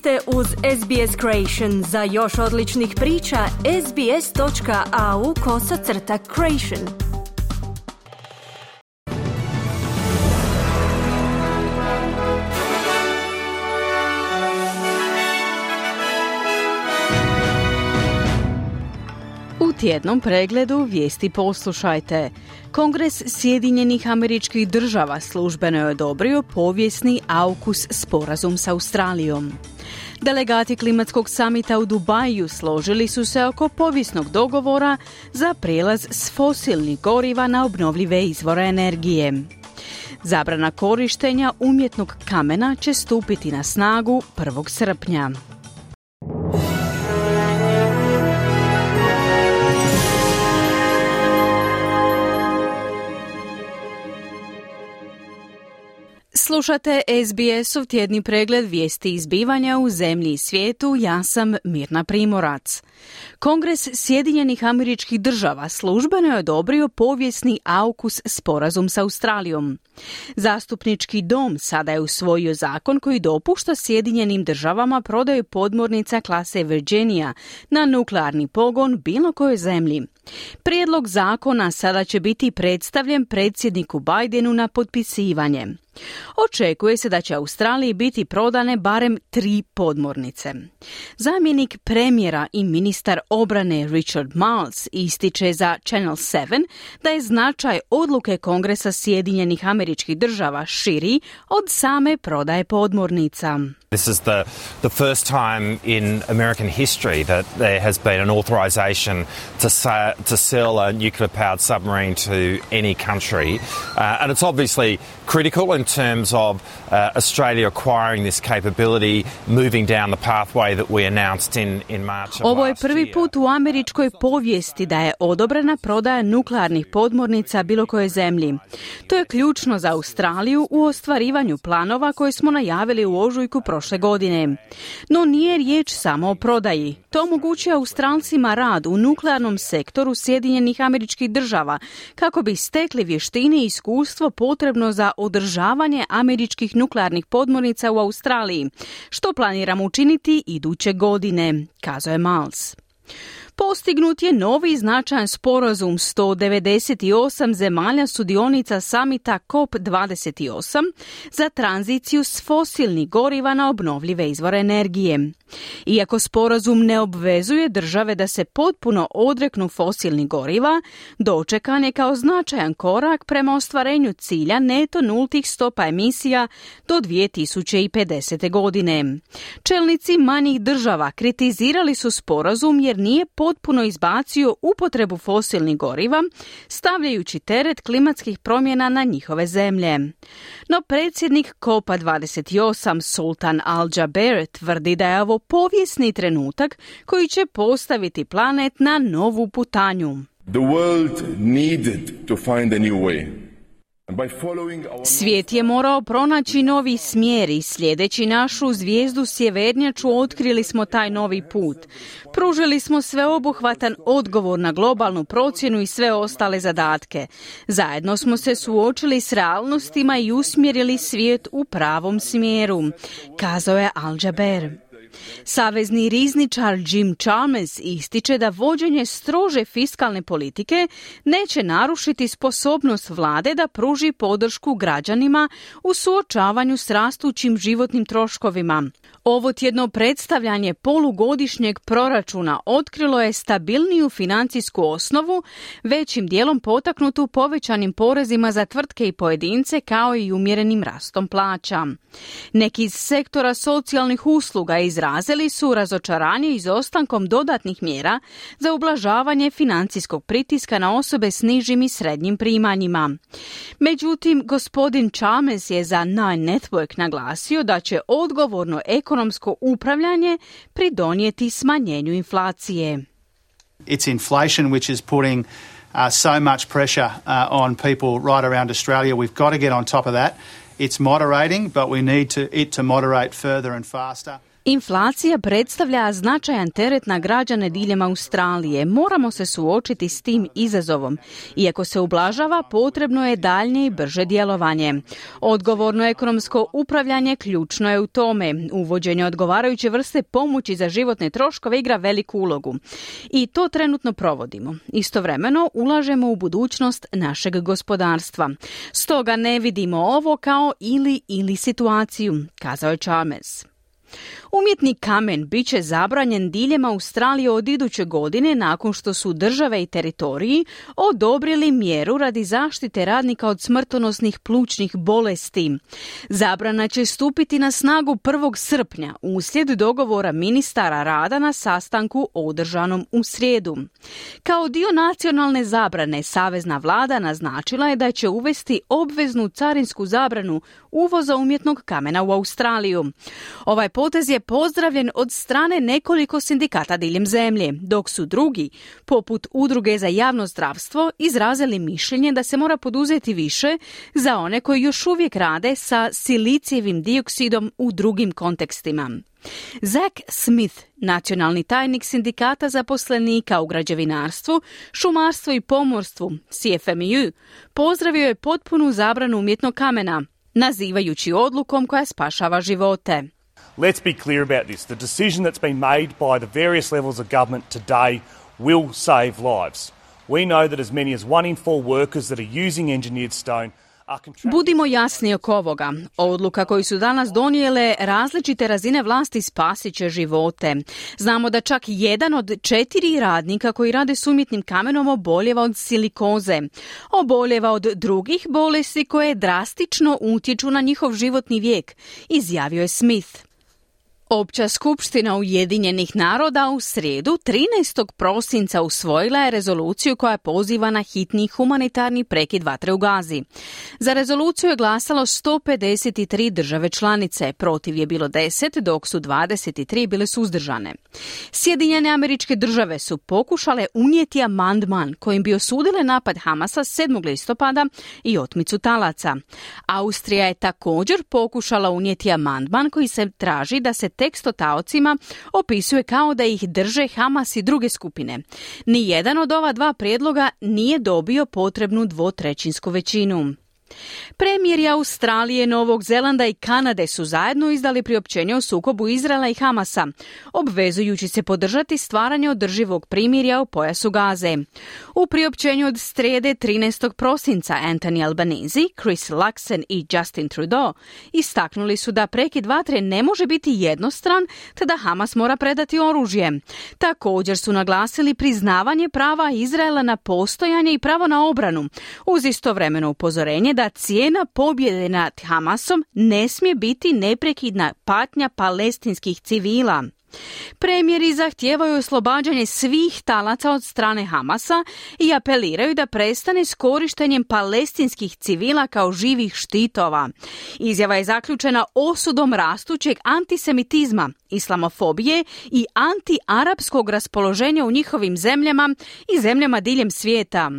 ste uz SBS Creation. Za još odličnih priča, sbs.au kosacrta creation. U tjednom pregledu vijesti poslušajte. Kongres Sjedinjenih američkih država službeno je odobrio povijesni AUKUS sporazum s Australijom. Delegati klimatskog samita u Dubaju složili su se oko povijesnog dogovora za prijelaz s fosilnih goriva na obnovljive izvore energije. Zabrana korištenja umjetnog kamena će stupiti na snagu 1. srpnja. Slušate SBS-ov tjedni pregled vijesti izbivanja u zemlji i svijetu. Ja sam Mirna Primorac. Kongres Sjedinjenih američkih država službeno je odobrio povijesni AUKUS sporazum s Australijom. Zastupnički dom sada je usvojio zakon koji dopušta Sjedinjenim državama prodaju podmornica klase Virginia na nuklearni pogon bilo kojoj zemlji. Prijedlog zakona sada će biti predstavljen predsjedniku Bidenu na potpisivanje. Očekuje se da će Australiji biti prodane barem tri podmornice. Zamjenik premijera i ministar obrane Richard Miles ističe za Channel 7 da je značaj odluke Kongresa Sjedinjenih američkih država širi od same prodaje podmornica. This is the, the first time in American history that there has been an authorization to, sa- to sell a nuclear powered submarine to any country. Uh, and it's obviously critical in terms of uh, Australia acquiring this capability, moving down the pathway that we announced in, in March. Of Ovo je prvi put u američkoj povijesti da je odobrena prodaja nuklearnih podmornica bilo koje zemlji. To je ključno za Australiju u ostvarivanju planova koje smo najavili u ožujku prošle godine. No nije riječ samo o prodaji. To omogućuje Australcima rad u nuklearnom sektoru Sjedinjenih američkih država kako bi stekli vještine i iskustvo potrebno za održavanje američkih nuklearnih podmornica u Australiji, što planiramo učiniti iduće godine, kazao je Miles. Postignut je novi značajan sporazum 198 zemalja sudionica samita COP28 za tranziciju s fosilnih goriva na obnovljive izvore energije. Iako sporazum ne obvezuje države da se potpuno odreknu fosilnih goriva, dočekan je kao značajan korak prema ostvarenju cilja neto nultih stopa emisija do 2050. godine. Čelnici manjih država kritizirali su sporazum jer nije potpuno izbacio upotrebu fosilnih goriva, stavljajući teret klimatskih promjena na njihove zemlje. No predsjednik COPA 28 Sultan Al-Jaber tvrdi da je ovo povijesni trenutak koji će postaviti planet na novu putanju. The world needed to find a new way. And by following our Svijet je morao pronaći novi smjer i sljedeći našu zvijezdu sjevernjaču otkrili smo taj novi put. Pružili smo sveobuhvatan odgovor na globalnu procjenu i sve ostale zadatke. Zajedno smo se suočili s realnostima i usmjerili svijet u pravom smjeru, kazao je Al-Jaber. Savezni rizničar Jim Chalmers ističe da vođenje strože fiskalne politike neće narušiti sposobnost vlade da pruži podršku građanima u suočavanju s rastućim životnim troškovima. Ovo tjedno predstavljanje polugodišnjeg proračuna otkrilo je stabilniju financijsku osnovu, većim dijelom potaknutu povećanim porezima za tvrtke i pojedince kao i umjerenim rastom plaća. Neki iz sektora socijalnih usluga izrazili su razočaranje izostankom dodatnih mjera za ublažavanje financijskog pritiska na osobe s nižim i srednjim primanjima. Međutim, gospodin Chalmers je za Nine Network naglasio da će odgovorno ekonomsko upravljanje pridonijeti smanjenju inflacije. It's inflation which is putting uh, so much pressure uh, on people right around Australia. We've got to get on top of that. It's moderating, but we need to, it to moderate further and faster. Inflacija predstavlja značajan teret na građane diljem Australije. Moramo se suočiti s tim izazovom. Iako se ublažava, potrebno je daljnje i brže djelovanje. Odgovorno ekonomsko upravljanje ključno je u tome. Uvođenje odgovarajuće vrste pomoći za životne troškove igra veliku ulogu. I to trenutno provodimo. Istovremeno ulažemo u budućnost našeg gospodarstva. Stoga ne vidimo ovo kao ili ili situaciju, kazao je Chalmers. Umjetni kamen bit će zabranjen diljem Australije od iduće godine nakon što su države i teritoriji odobrili mjeru radi zaštite radnika od smrtonosnih plućnih bolesti. Zabrana će stupiti na snagu 1. srpnja uslijed dogovora ministara rada na sastanku održanom u srijedu. Kao dio nacionalne zabrane Savezna vlada naznačila je da će uvesti obveznu carinsku zabranu uvoza umjetnog kamena u Australiju. Ovaj potez je pozdravljen od strane nekoliko sindikata diljem zemlje, dok su drugi, poput Udruge za javno zdravstvo, izrazili mišljenje da se mora poduzeti više za one koji još uvijek rade sa silicijevim dioksidom u drugim kontekstima. Zach Smith, nacionalni tajnik sindikata zaposlenika u građevinarstvu, šumarstvu i pomorstvu, CFMU, pozdravio je potpunu zabranu umjetnog kamena, nazivajući odlukom koja spašava živote. Let's be clear about this. The decision that's been made by the various levels of government today will save lives. We know that as many as one in four workers that are using engineered stone Budimo jasni oko ovoga. Odluka koju su danas donijele različite razine vlasti spasit će živote. Znamo da čak jedan od četiri radnika koji rade s umjetnim kamenom oboljeva od silikoze. Oboljeva od drugih bolesti koje drastično utječu na njihov životni vijek, izjavio je Smith. Opća skupština Ujedinjenih naroda u srijedu 13. prosinca usvojila je rezoluciju koja poziva na hitni humanitarni prekid vatre u Gazi. Za rezoluciju je glasalo 153 države članice, protiv je bilo 10, dok su 23 bile suzdržane. Sjedinjene američke države su pokušale unijeti amandman kojim bi osudile napad Hamasa 7. listopada i otmicu talaca. Austrija je također pokušala unijeti amandman koji se traži da se tekst o taocima opisuje kao da ih drže Hamas i druge skupine. Nijedan od ova dva prijedloga nije dobio potrebnu dvotrećinsku većinu. Premijeri Australije, Novog Zelanda i Kanade su zajedno izdali priopćenje o sukobu Izraela i Hamasa, obvezujući se podržati stvaranje održivog primirja u pojasu Gaze. U priopćenju od strede 13. prosinca Anthony Albanese, Chris Luxon i Justin Trudeau istaknuli su da prekid vatre ne može biti jednostran, te da Hamas mora predati oružje. Također su naglasili priznavanje prava Izraela na postojanje i pravo na obranu, uz istovremeno upozorenje da cijena pobjede nad Hamasom ne smije biti neprekidna patnja palestinskih civila. Premijeri zahtijevaju oslobađanje svih talaca od strane Hamasa i apeliraju da prestane s korištenjem palestinskih civila kao živih štitova. Izjava je zaključena osudom rastućeg antisemitizma, islamofobije i antiarapskog raspoloženja u njihovim zemljama i zemljama diljem svijeta.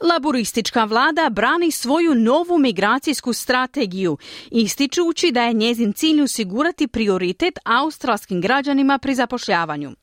Laboristička vlada brani svoju novu migracijsku strategiju, ističući da je njezin cilj osigurati prioritet australskim građanima pri zapošljavanju.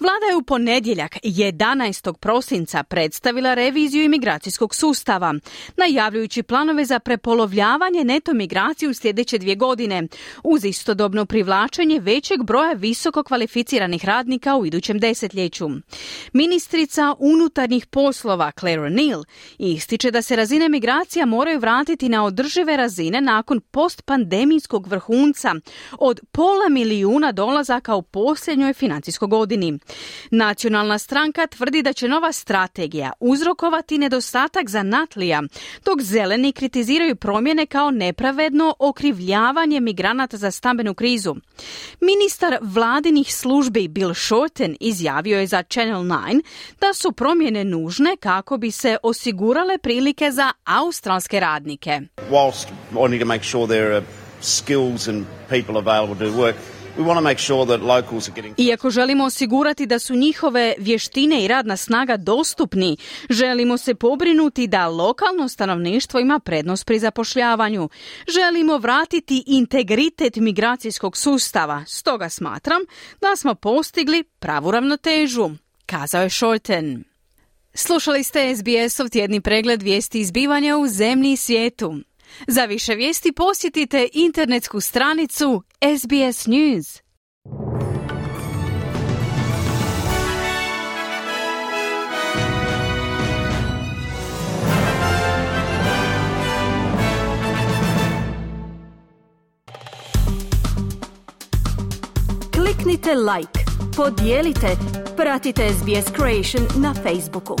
Vlada je u ponedjeljak 11. prosinca predstavila reviziju imigracijskog sustava, najavljujući planove za prepolovljavanje neto migraciju u sljedeće dvije godine, uz istodobno privlačenje većeg broja visoko kvalificiranih radnika u idućem desetljeću. Ministrica unutarnjih poslova Claire O'Neill ističe da se razine migracija moraju vratiti na održive razine nakon postpandemijskog vrhunca od pola milijuna dolazaka u posljednjoj financijskoj godini. Nacionalna stranka tvrdi da će nova strategija uzrokovati nedostatak zanatlija, dok zeleni kritiziraju promjene kao nepravedno okrivljavanje migranata za stambenu krizu. Ministar vladinih službi Bill Shorten izjavio je za Channel 9 da su promjene nužne kako bi se osigurale prilike za australske radnike. Whilst wanting to make sure there are skills and people available to work, Iako želimo osigurati da su njihove vještine i radna snaga dostupni, želimo se pobrinuti da lokalno stanovništvo ima prednost pri zapošljavanju. Želimo vratiti integritet migracijskog sustava, stoga smatram da smo postigli pravu ravnotežu, kazao je Šolten. Slušali ste SBS-ov tjedni pregled vijesti izbivanja u zemlji i svijetu. Za više vijesti posjetite internetsku stranicu SBS News. Kliknite like, podijelite, pratite SBS Creation na Facebooku.